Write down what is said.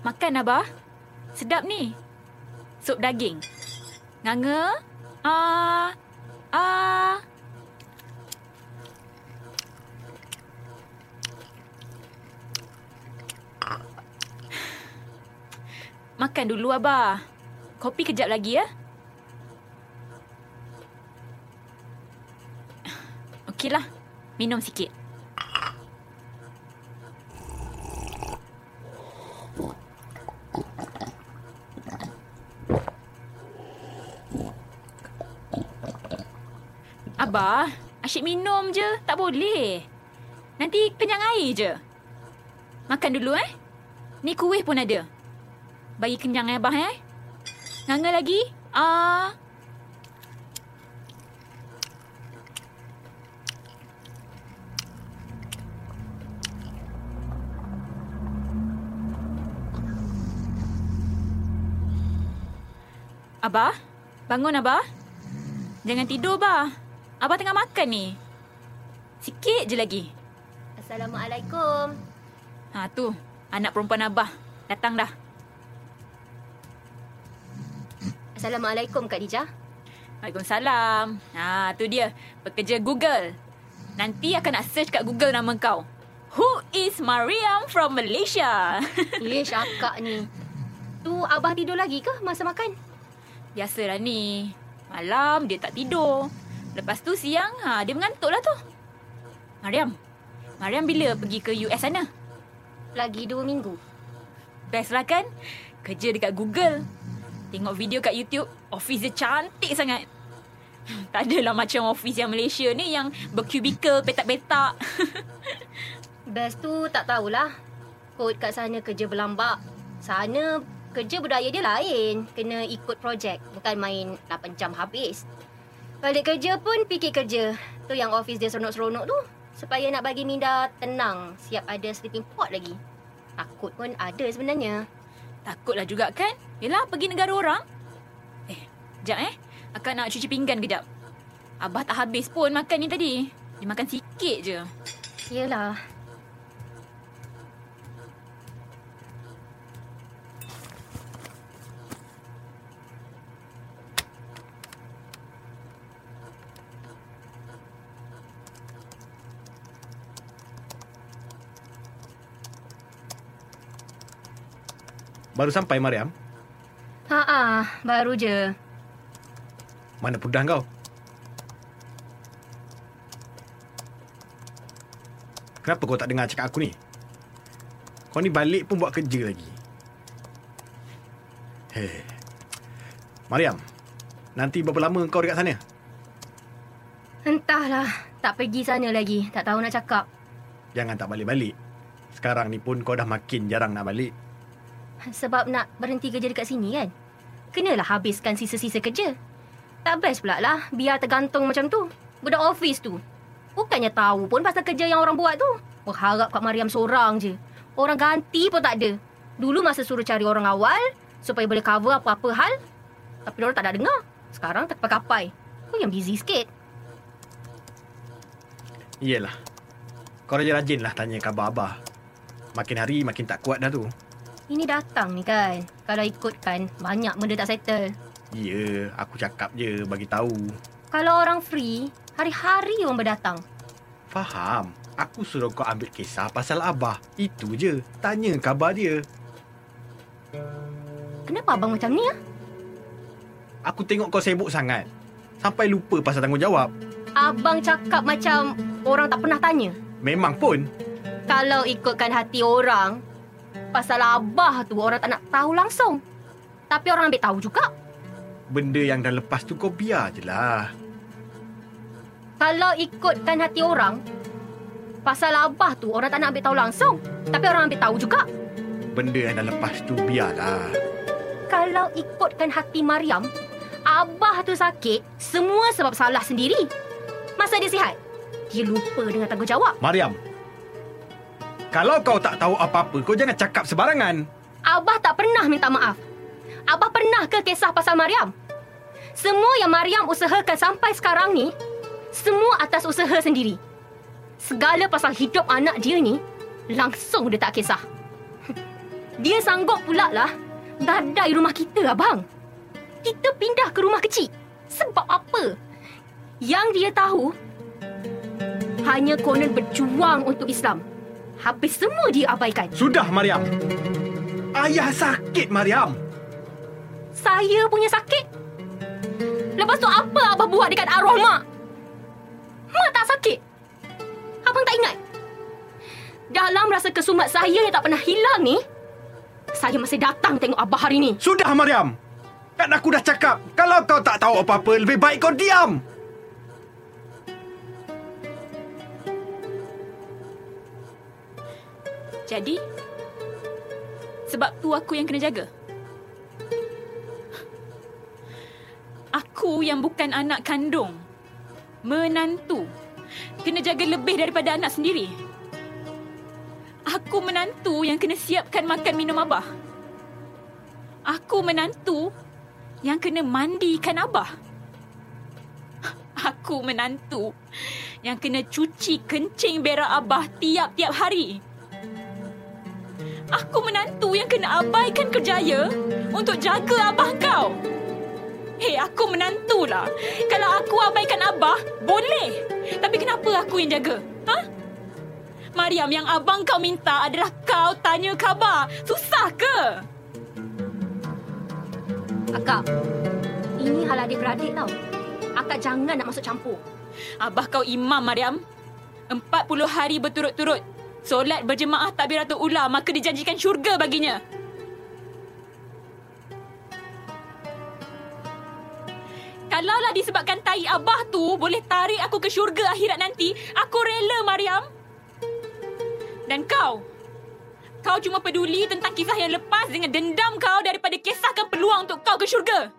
Makan, Abah. Sedap ni. Sup daging. Nganga? Ah. Ah. Makan dulu, Abah. Kopi kejap lagi, ya? Okeylah. Minum sikit. Abah, asyik minum je. Tak boleh. Nanti kenyang air je. Makan dulu, eh. Ni kuih pun ada. Bagi kenyang, eh, Abah, eh. Nganga lagi? Ah. Abah? Bangun, Abah? Jangan tidur, Abah. Abah tengah makan ni. Sikit je lagi. Assalamualaikum. Ha, tu. Anak perempuan Abah. Datang dah. Assalamualaikum Kak Dija. Waalaikumsalam. Ha, tu dia. Pekerja Google. Nanti akan nak search kat Google nama kau. Who is Mariam from Malaysia? Ish, akak ni. Tu Abah tidur lagi ke masa makan? Biasalah ni. Malam dia tak tidur. Lepas tu siang, ha, dia mengantuk lah tu. Mariam. Mariam bila pergi ke US sana? Lagi dua minggu. Best lah kan? Kerja dekat Google. Tengok video kat YouTube, office dia cantik sangat. Tak adalah macam office yang Malaysia ni yang berkubikel petak-petak. Best tu tak tahulah. Kod kat sana kerja berlambak. Sana kerja budaya dia lain. Kena ikut projek. Bukan main 8 jam habis. Balik kerja pun fikir kerja. Tu yang office dia seronok-seronok tu. Supaya nak bagi Minda tenang. Siap ada sleeping pod lagi. Takut pun ada sebenarnya. Takutlah juga kan? Yelah, pergi negara orang. Eh, sekejap eh. Akak nak cuci pinggan kejap. Abah tak habis pun makan ni tadi. Dia makan sikit je. Yelah. Baru sampai Mariam. Ha baru je. Mana pudah kau? Kenapa kau tak dengar cakap aku ni? Kau ni balik pun buat kerja lagi. Hei. Mariam, nanti berapa lama kau dekat sana? Entahlah. Tak pergi sana lagi. Tak tahu nak cakap. Jangan tak balik-balik. Sekarang ni pun kau dah makin jarang nak balik. Sebab nak berhenti kerja dekat sini kan? Kenalah habiskan sisa-sisa kerja. Tak best pula lah biar tergantung macam tu. Budak office tu. Bukannya tahu pun pasal kerja yang orang buat tu. Berharap Kak Mariam seorang je. Orang ganti pun tak ada. Dulu masa suruh cari orang awal supaya boleh cover apa-apa hal. Tapi orang tak nak dengar. Sekarang tak kapai. Kau yang busy sikit. Iyalah. Kau rajin-rajin lah tanya khabar Abah. Makin hari makin tak kuat dah tu. Ini datang ni kan. Kalau ikutkan, banyak benda tak settle. Ya, aku cakap je bagi tahu. Kalau orang free, hari-hari orang berdatang. Faham. Aku suruh kau ambil kisah pasal Abah. Itu je. Tanya khabar dia. Kenapa abang macam ni ah? Aku tengok kau sibuk sangat. Sampai lupa pasal tanggungjawab. Abang cakap macam orang tak pernah tanya. Memang pun. Kalau ikutkan hati orang, pasal abah tu orang tak nak tahu langsung. Tapi orang ambil tahu juga. Benda yang dah lepas tu kau biar je lah. Kalau ikutkan hati orang, pasal abah tu orang tak nak ambil tahu langsung. Tapi orang ambil tahu juga. Benda yang dah lepas tu biarlah. Kalau ikutkan hati Mariam, abah tu sakit semua sebab salah sendiri. Masa dia sihat, dia lupa dengan tanggungjawab. Mariam. Kalau kau tak tahu apa-apa, kau jangan cakap sebarangan. Abah tak pernah minta maaf. Abah pernah ke kisah pasal Mariam? Semua yang Mariam usahakan sampai sekarang ni, semua atas usaha sendiri. Segala pasal hidup anak dia ni, langsung dia tak kisah. Dia sanggup pula lah gadai rumah kita, abang. Kita pindah ke rumah kecil. Sebab apa? Yang dia tahu, hanya konon berjuang untuk Islam. Habis semua dia abaikan. Sudah, Mariam. Ayah sakit, Mariam. Saya punya sakit. Lepas tu apa abah buat dekat arwah mak? Mak tak sakit. Abang tak ingat? Dalam rasa kesumat saya yang tak pernah hilang ni, saya masih datang tengok abah hari ni. Sudah, Mariam. Kan aku dah cakap, kalau kau tak tahu apa-apa, lebih baik kau diam. Jadi, sebab tu aku yang kena jaga. Aku yang bukan anak kandung. Menantu. Kena jaga lebih daripada anak sendiri. Aku menantu yang kena siapkan makan minum abah. Aku menantu yang kena mandikan abah. Aku menantu yang kena cuci kencing berak abah tiap-tiap hari. Aku menantu yang kena abaikan kerjaya untuk jaga abah kau. Hei, aku menantulah. Kalau aku abaikan abah, boleh. Tapi kenapa aku yang jaga? Ha? Mariam, yang abang kau minta adalah kau tanya khabar. Susah ke? Akak, ini hal adik-beradik tau. Akak jangan nak masuk campur. Abah kau imam, Mariam. 40 hari berturut-turut. Solat berjemaah takbiratul ula, maka dijanjikan syurga baginya. Kalaulah disebabkan tai abah tu boleh tarik aku ke syurga akhirat nanti, aku rela, Mariam. Dan kau, kau cuma peduli tentang kisah yang lepas dengan dendam kau daripada kisahkan peluang untuk kau ke syurga.